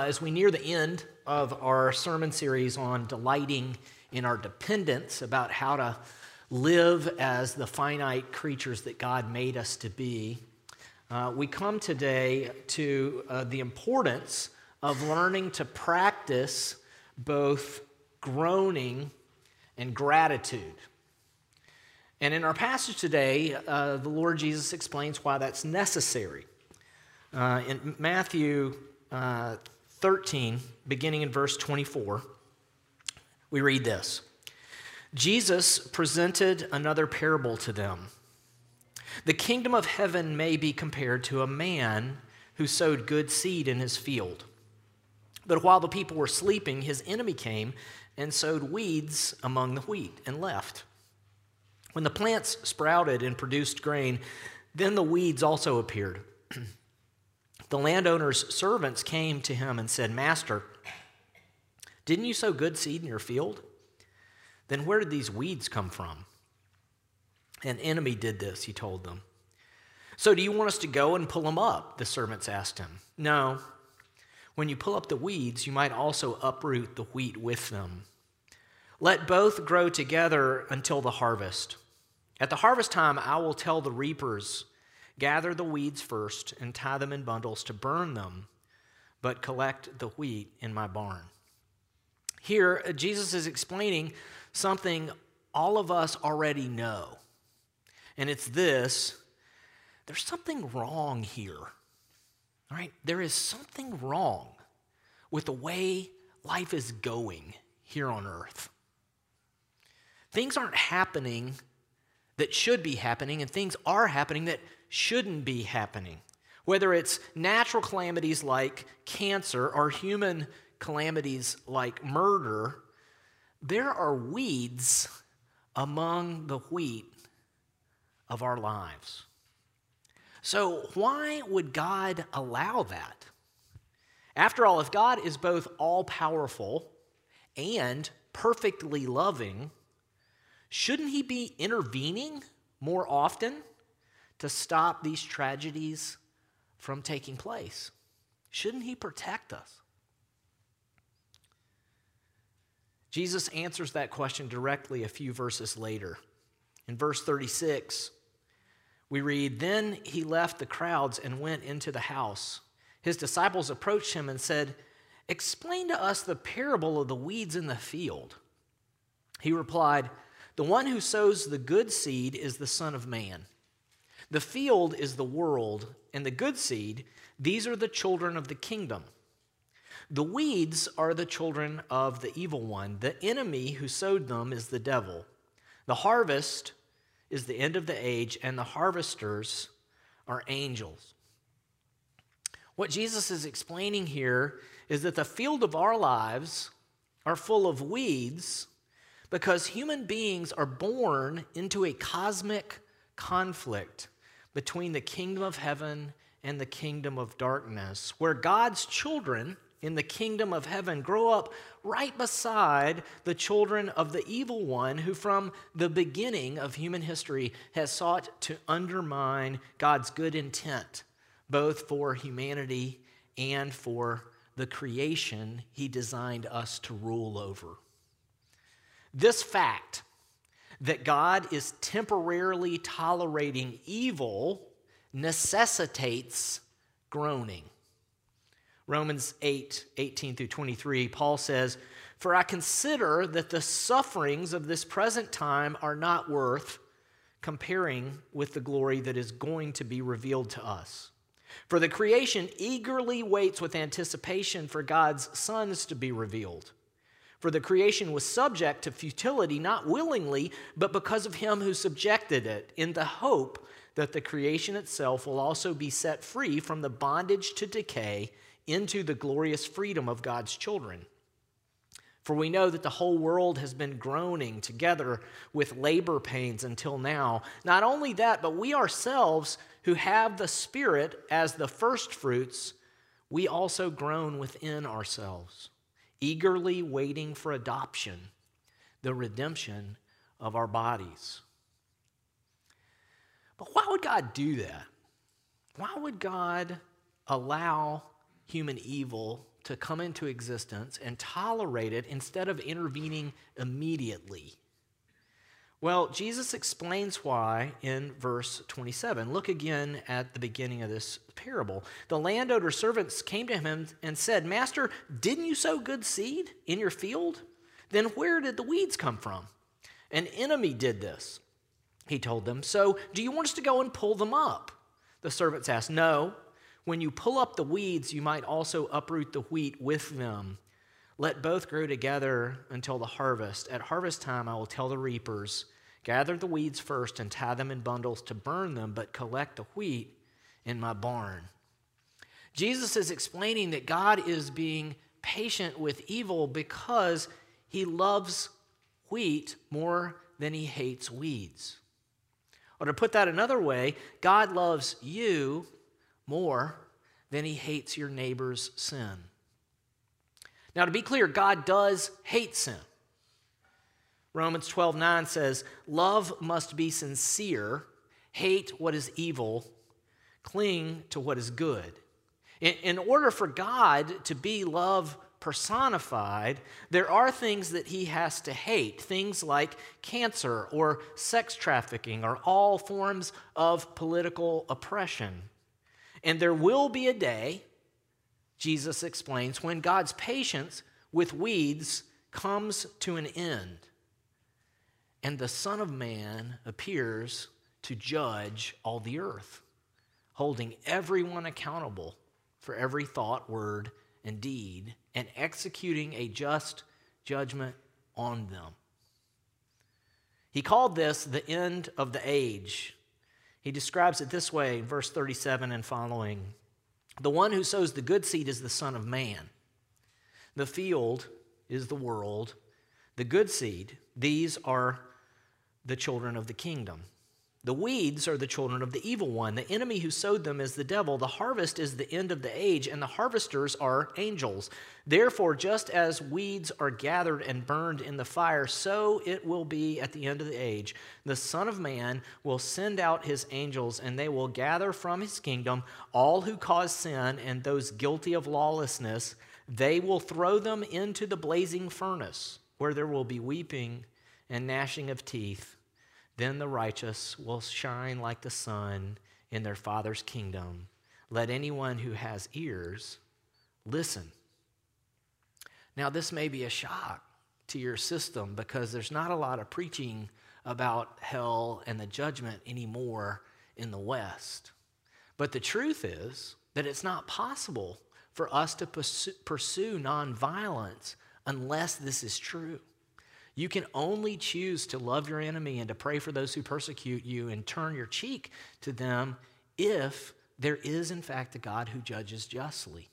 As we near the end of our sermon series on delighting in our dependence, about how to live as the finite creatures that God made us to be, uh, we come today to uh, the importance of learning to practice both groaning and gratitude. And in our passage today, uh, the Lord Jesus explains why that's necessary. Uh, in Matthew uh, 13, beginning in verse 24, we read this Jesus presented another parable to them. The kingdom of heaven may be compared to a man who sowed good seed in his field. But while the people were sleeping, his enemy came and sowed weeds among the wheat and left. When the plants sprouted and produced grain, then the weeds also appeared. The landowner's servants came to him and said, Master, didn't you sow good seed in your field? Then where did these weeds come from? An enemy did this, he told them. So do you want us to go and pull them up? The servants asked him. No. When you pull up the weeds, you might also uproot the wheat with them. Let both grow together until the harvest. At the harvest time, I will tell the reapers, Gather the weeds first and tie them in bundles to burn them, but collect the wheat in my barn. Here, uh, Jesus is explaining something all of us already know. And it's this there's something wrong here. All right? There is something wrong with the way life is going here on earth. Things aren't happening that should be happening, and things are happening that shouldn't be happening. Whether it's natural calamities like cancer or human calamities like murder, there are weeds among the wheat of our lives. So, why would God allow that? After all, if God is both all powerful and perfectly loving, shouldn't He be intervening more often to stop these tragedies from taking place? Shouldn't He protect us? Jesus answers that question directly a few verses later. In verse 36, we read Then he left the crowds and went into the house. His disciples approached him and said, Explain to us the parable of the weeds in the field. He replied, The one who sows the good seed is the Son of Man. The field is the world, and the good seed, these are the children of the kingdom. The weeds are the children of the evil one. The enemy who sowed them is the devil. The harvest is the end of the age, and the harvesters are angels. What Jesus is explaining here is that the field of our lives are full of weeds because human beings are born into a cosmic conflict between the kingdom of heaven and the kingdom of darkness, where God's children in the kingdom of heaven grow up right beside the children of the evil one who, from the beginning of human history, has sought to undermine God's good intent, both for humanity and for the creation he designed us to rule over. This fact that God is temporarily tolerating evil necessitates groaning. Romans 8 18 through 23, Paul says, For I consider that the sufferings of this present time are not worth comparing with the glory that is going to be revealed to us. For the creation eagerly waits with anticipation for God's sons to be revealed. For the creation was subject to futility, not willingly, but because of him who subjected it, in the hope that the creation itself will also be set free from the bondage to decay into the glorious freedom of God's children. For we know that the whole world has been groaning together with labor pains until now. Not only that, but we ourselves who have the Spirit as the first fruits, we also groan within ourselves eagerly waiting for adoption, the redemption of our bodies. But why would God do that? Why would God allow human evil to come into existence and tolerate it instead of intervening immediately? Well, Jesus explains why in verse 27. Look again at the beginning of this parable. The landowner's servants came to him and said, Master, didn't you sow good seed in your field? Then where did the weeds come from? An enemy did this, he told them. So do you want us to go and pull them up? The servants asked, No. When you pull up the weeds, you might also uproot the wheat with them. Let both grow together until the harvest. At harvest time, I will tell the reapers, Gather the weeds first and tie them in bundles to burn them, but collect the wheat in my barn. Jesus is explaining that God is being patient with evil because he loves wheat more than he hates weeds. Or to put that another way, God loves you more than he hates your neighbor's sin. Now, to be clear, God does hate sin. Romans 12 9 says, Love must be sincere, hate what is evil, cling to what is good. In, in order for God to be love personified, there are things that he has to hate, things like cancer or sex trafficking or all forms of political oppression. And there will be a day, Jesus explains, when God's patience with weeds comes to an end. And the Son of Man appears to judge all the earth, holding everyone accountable for every thought, word, and deed, and executing a just judgment on them. He called this the end of the age. He describes it this way in verse 37 and following The one who sows the good seed is the Son of Man. The field is the world. The good seed, these are the children of the kingdom. The weeds are the children of the evil one. The enemy who sowed them is the devil. The harvest is the end of the age, and the harvesters are angels. Therefore, just as weeds are gathered and burned in the fire, so it will be at the end of the age. The Son of Man will send out his angels, and they will gather from his kingdom all who cause sin and those guilty of lawlessness. They will throw them into the blazing furnace, where there will be weeping and gnashing of teeth. Then the righteous will shine like the sun in their Father's kingdom. Let anyone who has ears listen. Now, this may be a shock to your system because there's not a lot of preaching about hell and the judgment anymore in the West. But the truth is that it's not possible for us to pursue nonviolence unless this is true. You can only choose to love your enemy and to pray for those who persecute you and turn your cheek to them if there is, in fact, a God who judges justly.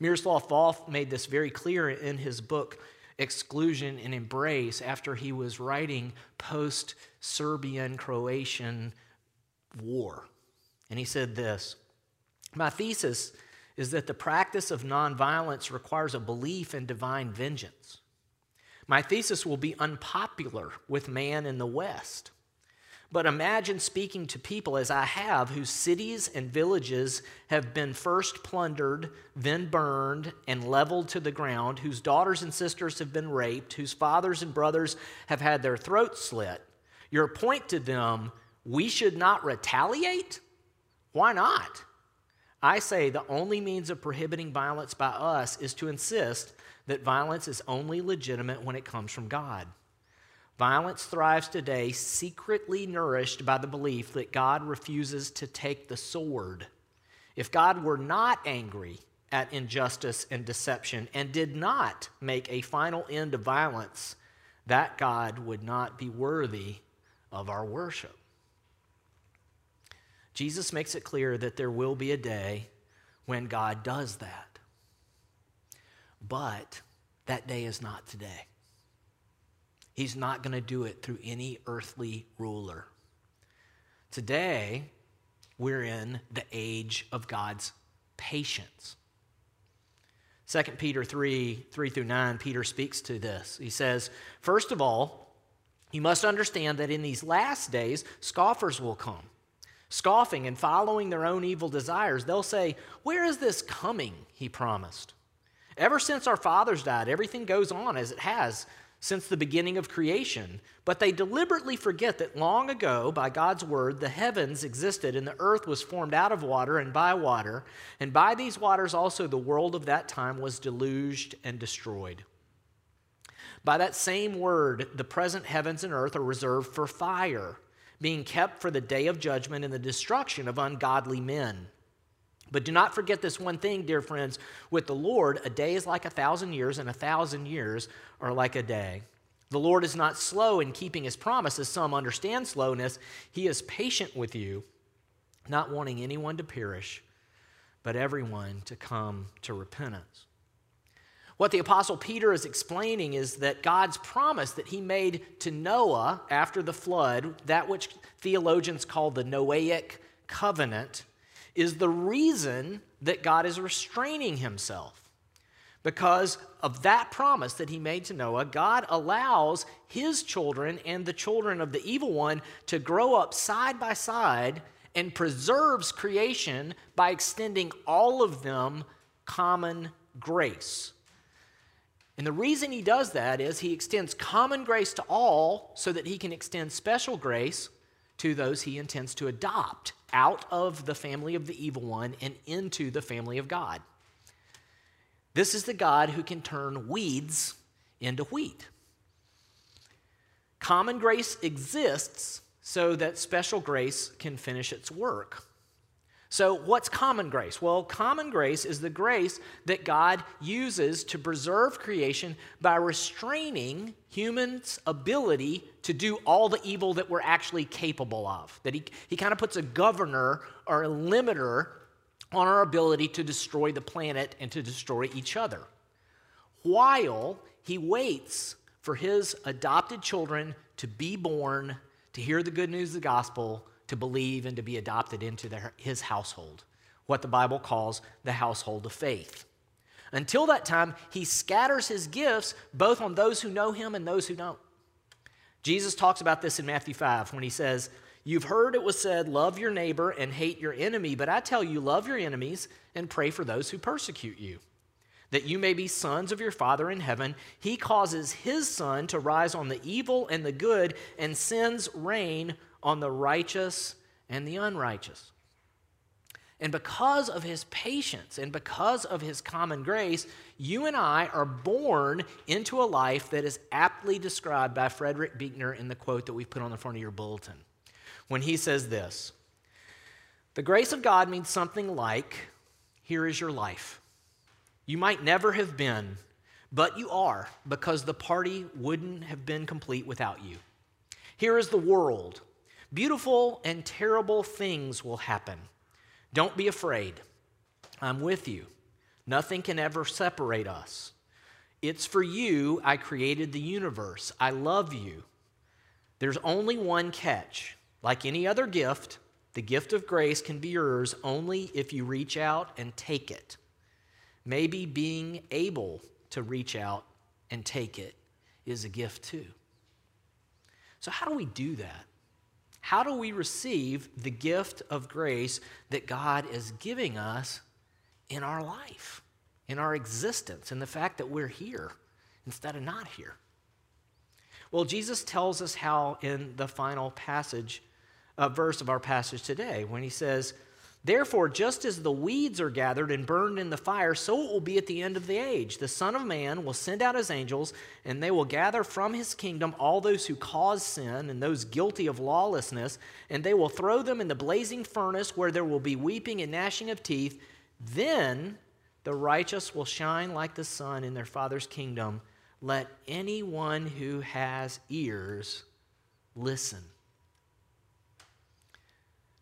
Miroslav Volf made this very clear in his book, Exclusion and Embrace, after he was writing post Serbian Croatian war. And he said this My thesis is that the practice of nonviolence requires a belief in divine vengeance. My thesis will be unpopular with man in the West. But imagine speaking to people as I have, whose cities and villages have been first plundered, then burned, and leveled to the ground, whose daughters and sisters have been raped, whose fathers and brothers have had their throats slit. Your point to them, we should not retaliate? Why not? I say the only means of prohibiting violence by us is to insist that violence is only legitimate when it comes from God. Violence thrives today, secretly nourished by the belief that God refuses to take the sword. If God were not angry at injustice and deception and did not make a final end of violence, that God would not be worthy of our worship. Jesus makes it clear that there will be a day when God does that. But that day is not today. He's not going to do it through any earthly ruler. Today, we're in the age of God's patience. 2 Peter 3 3 through 9, Peter speaks to this. He says, First of all, you must understand that in these last days, scoffers will come, scoffing and following their own evil desires. They'll say, Where is this coming? He promised. Ever since our fathers died, everything goes on as it has since the beginning of creation. But they deliberately forget that long ago, by God's word, the heavens existed and the earth was formed out of water and by water. And by these waters also the world of that time was deluged and destroyed. By that same word, the present heavens and earth are reserved for fire, being kept for the day of judgment and the destruction of ungodly men. But do not forget this one thing, dear friends. With the Lord, a day is like a thousand years, and a thousand years are like a day. The Lord is not slow in keeping his promises. Some understand slowness. He is patient with you, not wanting anyone to perish, but everyone to come to repentance. What the Apostle Peter is explaining is that God's promise that he made to Noah after the flood, that which theologians call the Noahic covenant, is the reason that God is restraining himself. Because of that promise that he made to Noah, God allows his children and the children of the evil one to grow up side by side and preserves creation by extending all of them common grace. And the reason he does that is he extends common grace to all so that he can extend special grace to those he intends to adopt out of the family of the evil one and into the family of God. This is the God who can turn weeds into wheat. Common grace exists so that special grace can finish its work. So, what's common grace? Well, common grace is the grace that God uses to preserve creation by restraining humans' ability to do all the evil that we're actually capable of. That He, he kind of puts a governor or a limiter on our ability to destroy the planet and to destroy each other. While He waits for His adopted children to be born, to hear the good news of the gospel to believe and to be adopted into their, his household, what the Bible calls the household of faith. Until that time, he scatters his gifts both on those who know him and those who don't. Jesus talks about this in Matthew 5 when he says, You've heard it was said, Love your neighbor and hate your enemy, but I tell you, love your enemies and pray for those who persecute you, that you may be sons of your Father in heaven. He causes his sun to rise on the evil and the good and sends rain on the righteous and the unrighteous. And because of his patience and because of his common grace, you and I are born into a life that is aptly described by Frederick Buechner in the quote that we've put on the front of your bulletin. When he says this The grace of God means something like, Here is your life. You might never have been, but you are, because the party wouldn't have been complete without you. Here is the world Beautiful and terrible things will happen. Don't be afraid. I'm with you. Nothing can ever separate us. It's for you I created the universe. I love you. There's only one catch. Like any other gift, the gift of grace can be yours only if you reach out and take it. Maybe being able to reach out and take it is a gift too. So, how do we do that? How do we receive the gift of grace that God is giving us in our life, in our existence, in the fact that we're here instead of not here? Well, Jesus tells us how in the final passage, uh, verse of our passage today, when he says, Therefore, just as the weeds are gathered and burned in the fire, so it will be at the end of the age. The Son of Man will send out his angels, and they will gather from his kingdom all those who cause sin and those guilty of lawlessness, and they will throw them in the blazing furnace where there will be weeping and gnashing of teeth. Then the righteous will shine like the sun in their Father's kingdom. Let anyone who has ears listen.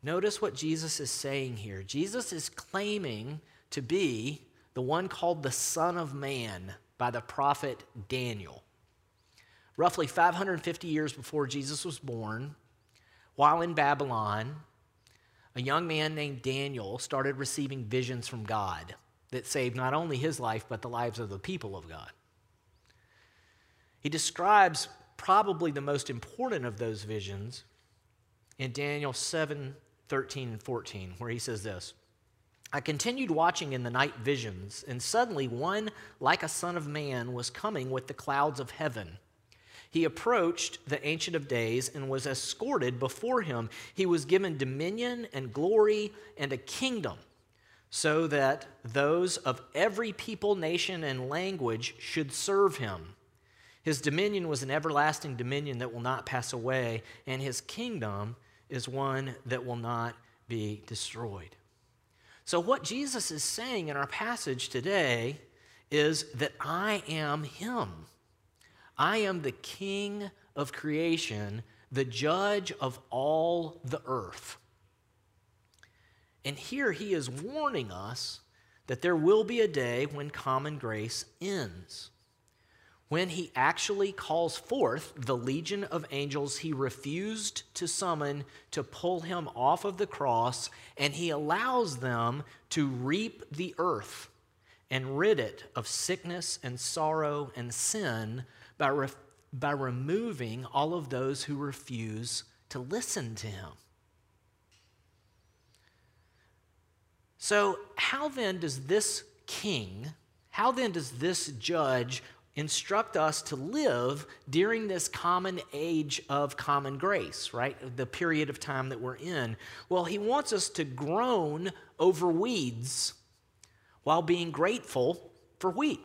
Notice what Jesus is saying here. Jesus is claiming to be the one called the Son of Man by the prophet Daniel. Roughly 550 years before Jesus was born, while in Babylon, a young man named Daniel started receiving visions from God that saved not only his life, but the lives of the people of God. He describes probably the most important of those visions in Daniel 7 13 and 14, where he says this I continued watching in the night visions, and suddenly one, like a son of man, was coming with the clouds of heaven. He approached the Ancient of Days and was escorted before him. He was given dominion and glory and a kingdom, so that those of every people, nation, and language should serve him. His dominion was an everlasting dominion that will not pass away, and his kingdom is one that will not be destroyed. So, what Jesus is saying in our passage today is that I am Him. I am the King of creation, the judge of all the earth. And here He is warning us that there will be a day when common grace ends when he actually calls forth the legion of angels he refused to summon to pull him off of the cross, and he allows them to reap the earth and rid it of sickness and sorrow and sin by, re- by removing all of those who refuse to listen to him. So, how then does this king, how then does this judge instruct us to live during this common age of common grace, right? The period of time that we're in. Well, he wants us to groan over weeds while being grateful for wheat.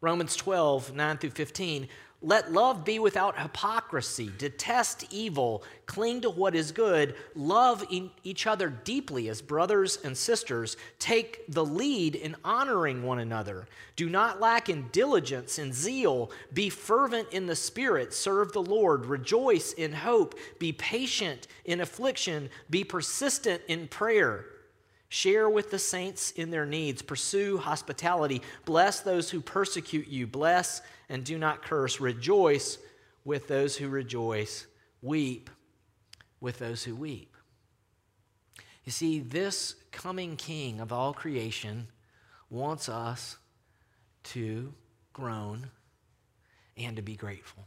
Romans 12, 9 through 15. Let love be without hypocrisy. Detest evil. Cling to what is good. Love each other deeply as brothers and sisters. Take the lead in honoring one another. Do not lack in diligence and zeal. Be fervent in the Spirit. Serve the Lord. Rejoice in hope. Be patient in affliction. Be persistent in prayer. Share with the saints in their needs. Pursue hospitality. Bless those who persecute you. Bless and do not curse. Rejoice with those who rejoice. Weep with those who weep. You see, this coming king of all creation wants us to groan and to be grateful.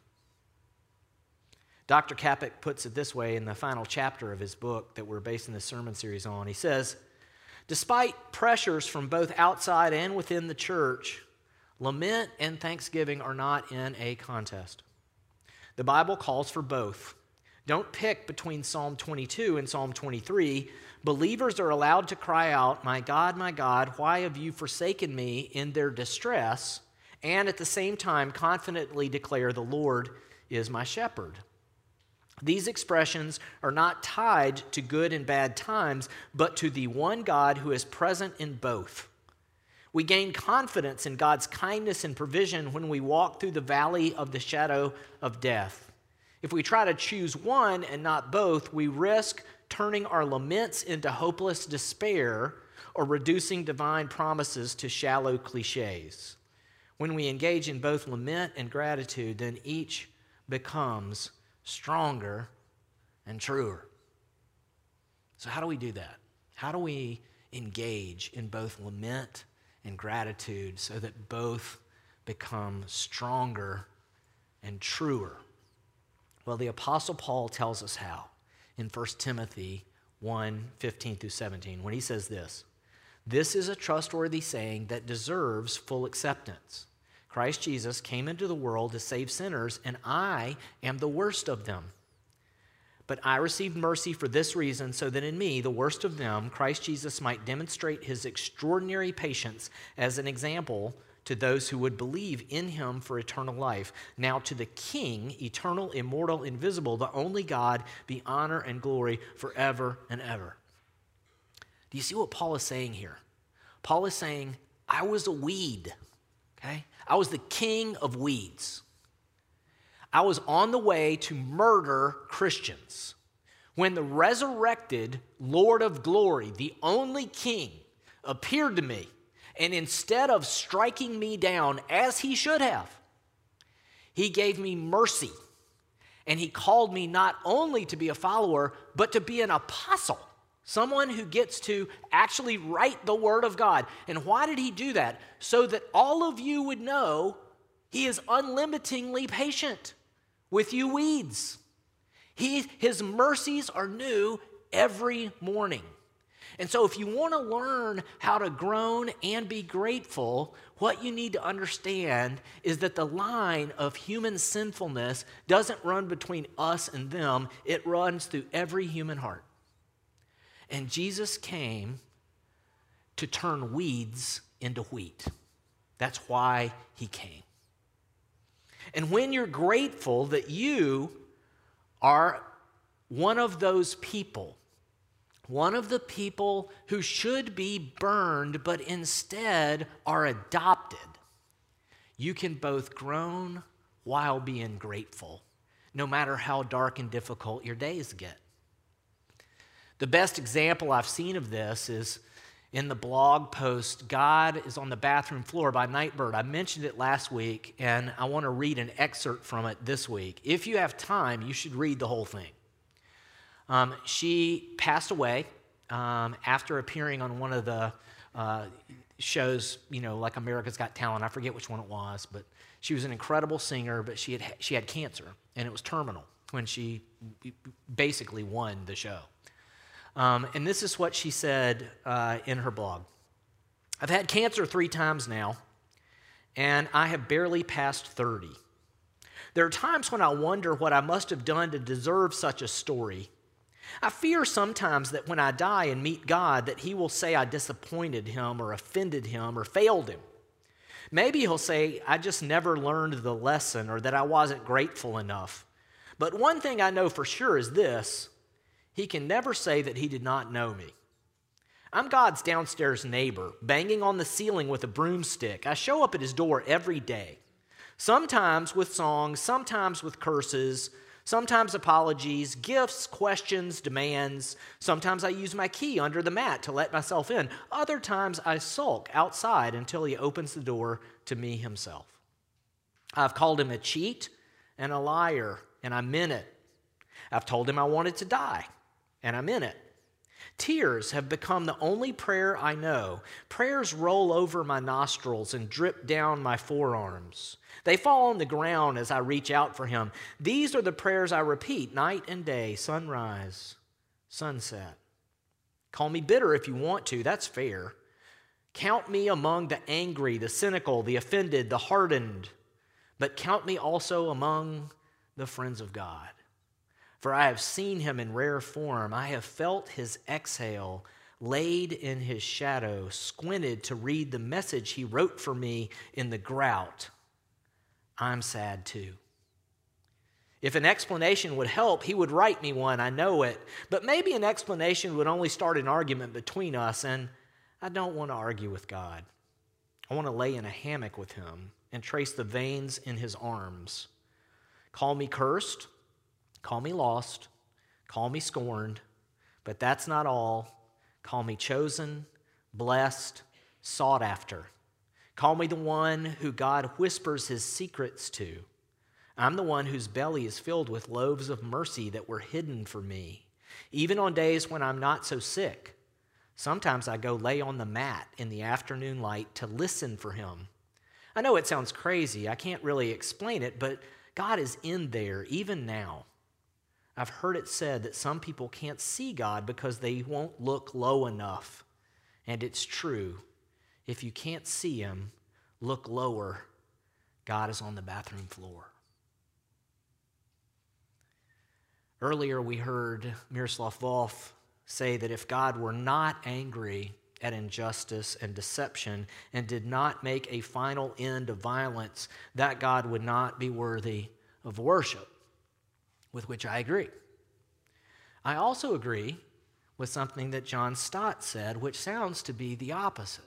Dr. Kapic puts it this way in the final chapter of his book that we're basing this sermon series on. He says, Despite pressures from both outside and within the church, lament and thanksgiving are not in a contest. The Bible calls for both. Don't pick between Psalm 22 and Psalm 23. Believers are allowed to cry out, My God, my God, why have you forsaken me in their distress? And at the same time, confidently declare, The Lord is my shepherd. These expressions are not tied to good and bad times, but to the one God who is present in both. We gain confidence in God's kindness and provision when we walk through the valley of the shadow of death. If we try to choose one and not both, we risk turning our laments into hopeless despair or reducing divine promises to shallow cliches. When we engage in both lament and gratitude, then each becomes stronger, and truer. So, how do we do that? How do we engage in both lament and gratitude so that both become stronger and truer? Well, the Apostle Paul tells us how in 1 Timothy 1 15 through 17 when he says this This is a trustworthy saying that deserves full acceptance. Christ Jesus came into the world to save sinners, and I am the worst of them. But I received mercy for this reason, so that in me, the worst of them, Christ Jesus might demonstrate his extraordinary patience as an example to those who would believe in him for eternal life. Now, to the King, eternal, immortal, invisible, the only God, be honor and glory forever and ever. Do you see what Paul is saying here? Paul is saying, I was a weed, okay? I was the king of weeds. I was on the way to murder Christians when the resurrected Lord of glory, the only king, appeared to me. And instead of striking me down as he should have, he gave me mercy. And he called me not only to be a follower, but to be an apostle someone who gets to actually write the Word of God. And why did he do that? So that all of you would know he is unlimitingly patient with you weeds. He, his mercies are new every morning. And so, if you want to learn how to groan and be grateful, what you need to understand is that the line of human sinfulness doesn't run between us and them, it runs through every human heart. And Jesus came to turn weeds into wheat. That's why he came. And when you're grateful that you are one of those people, one of the people who should be burned but instead are adopted, you can both groan while being grateful, no matter how dark and difficult your days get. The best example I've seen of this is in the blog post, God is on the bathroom floor by Nightbirde. I mentioned it last week, and I want to read an excerpt from it this week. If you have time, you should read the whole thing. Um, she passed away um, after appearing on one of the uh, shows, you know, like America's Got Talent. I forget which one it was, but she was an incredible singer, but she had, she had cancer, and it was terminal when she basically won the show. Um, and this is what she said uh, in her blog I've had cancer three times now, and I have barely passed 30. There are times when I wonder what I must have done to deserve such a story. I fear sometimes that when I die and meet God that he will say I disappointed him or offended him or failed him. Maybe he'll say I just never learned the lesson or that I wasn't grateful enough. But one thing I know for sure is this he can never say that he did not know me. I'm God's downstairs neighbor, banging on the ceiling with a broomstick. I show up at his door every day, sometimes with songs, sometimes with curses, sometimes apologies, gifts, questions, demands. Sometimes I use my key under the mat to let myself in. Other times I sulk outside until he opens the door to me himself. I've called him a cheat and a liar, and I meant it. I've told him I wanted to die, and I'm in it. Tears have become the only prayer I know. Prayers roll over my nostrils and drip down my forearms. They fall on the ground as I reach out for him. These are the prayers I repeat night and day, sunrise, sunset. Call me bitter if you want to, that's fair. Count me among the angry, the cynical, the offended, the hardened, but count me also among the friends of God. For I have seen him in rare form. I have felt his exhale, laid in his shadow, squinted to read the message he wrote for me in the grout. I'm sad too. If an explanation would help, he would write me one, I know it. But maybe an explanation would only start an argument between us, and I don't want to argue with God. I want to lay in a hammock with him and trace the veins in his arms. Call me cursed, Call me lost, call me scorned, but that's not all. Call me chosen, blessed, sought after. Call me the one who God whispers his secrets to. I'm the one whose belly is filled with loaves of mercy that were hidden for me. Even on days when I'm not so sick, sometimes I go lay on the mat in the afternoon light to listen for him. I know it sounds crazy. I can't really explain it, but God is in there even now. I've heard it said that some people can't see God because they won't look low enough. And it's true. If you can't see Him, look lower. God is on the bathroom floor. Earlier, we heard Miroslav Volf say that if God were not angry at injustice and deception and did not make a final end of violence, that God would not be worthy of worship with which I agree. I also agree with something that John Stott said, which sounds to be the opposite.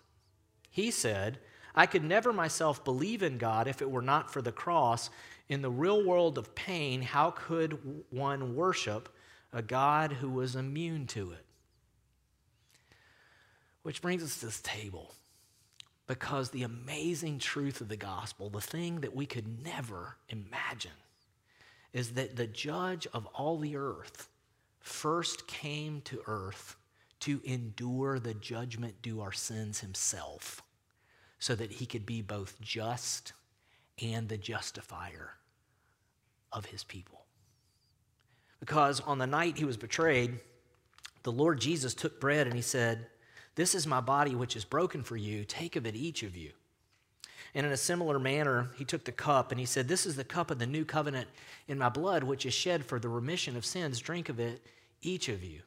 He said, I could never myself believe in God if it were not for the cross. In the real world of pain, how could one worship a God who was immune to it? Which brings us to this table. Because the amazing truth of the gospel, the thing that we could never imagine, is that the judge of all the earth first came to earth to endure the judgment due our sins himself so that he could be both just and the justifier of his people. Because on the night he was betrayed, the Lord Jesus took bread and he said, This is my body which is broken for you. Take of it, each of you. And in a similar manner, he took the cup and he said, This is the cup of the new covenant in my blood, which is shed for the remission of sins. Drink of it, each of you.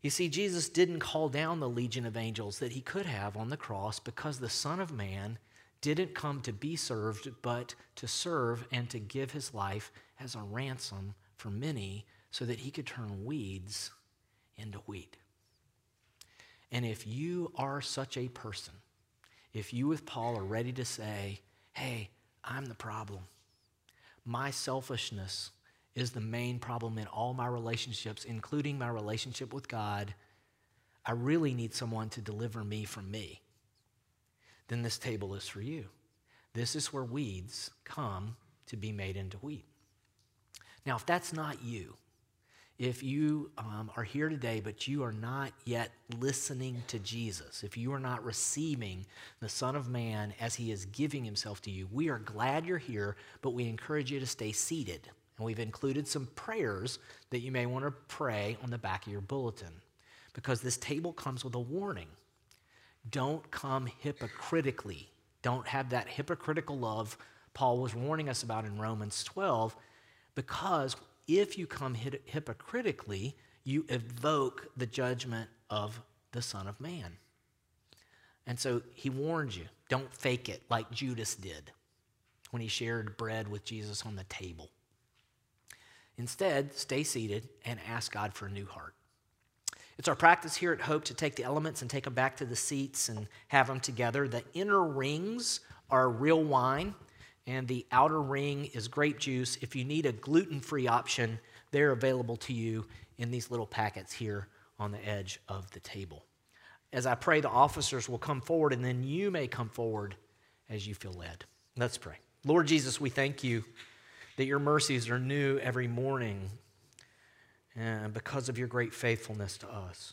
You see, Jesus didn't call down the legion of angels that he could have on the cross because the Son of Man didn't come to be served, but to serve and to give his life as a ransom for many so that he could turn weeds into wheat. And if you are such a person, if you with Paul are ready to say, hey, I'm the problem, my selfishness is the main problem in all my relationships, including my relationship with God, I really need someone to deliver me from me, then this table is for you. This is where weeds come to be made into wheat. Now, if that's not you, if you um, are here today, but you are not yet listening to Jesus, if you are not receiving the Son of Man as he is giving himself to you, we are glad you're here, but we encourage you to stay seated. And we've included some prayers that you may want to pray on the back of your bulletin because this table comes with a warning. Don't come hypocritically. Don't have that hypocritical love Paul was warning us about in Romans 12 because if you come hypocritically, you evoke the judgment of the Son of Man. And so he warns you don't fake it like Judas did when he shared bread with Jesus on the table. Instead, stay seated and ask God for a new heart. It's our practice here at Hope to take the elements and take them back to the seats and have them together. The inner rings are real wine and the outer ring is grape juice. If you need a gluten free option, they're available to you in these little packets here on the edge of the table. As I pray, the officers will come forward, and then you may come forward as you feel led. Let's pray. Lord Jesus, we thank you that your mercies are new every morning and because of your great faithfulness to us.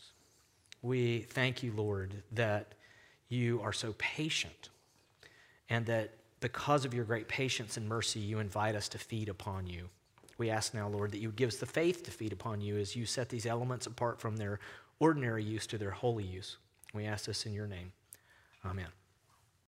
We thank you, Lord, that you are so patient and that because of your great patience and mercy, you invite us to feed upon you. We ask now, Lord, that you would give us the faith to feed upon you as you set these elements apart from their ordinary use to their holy use. We ask this in your name. Amen.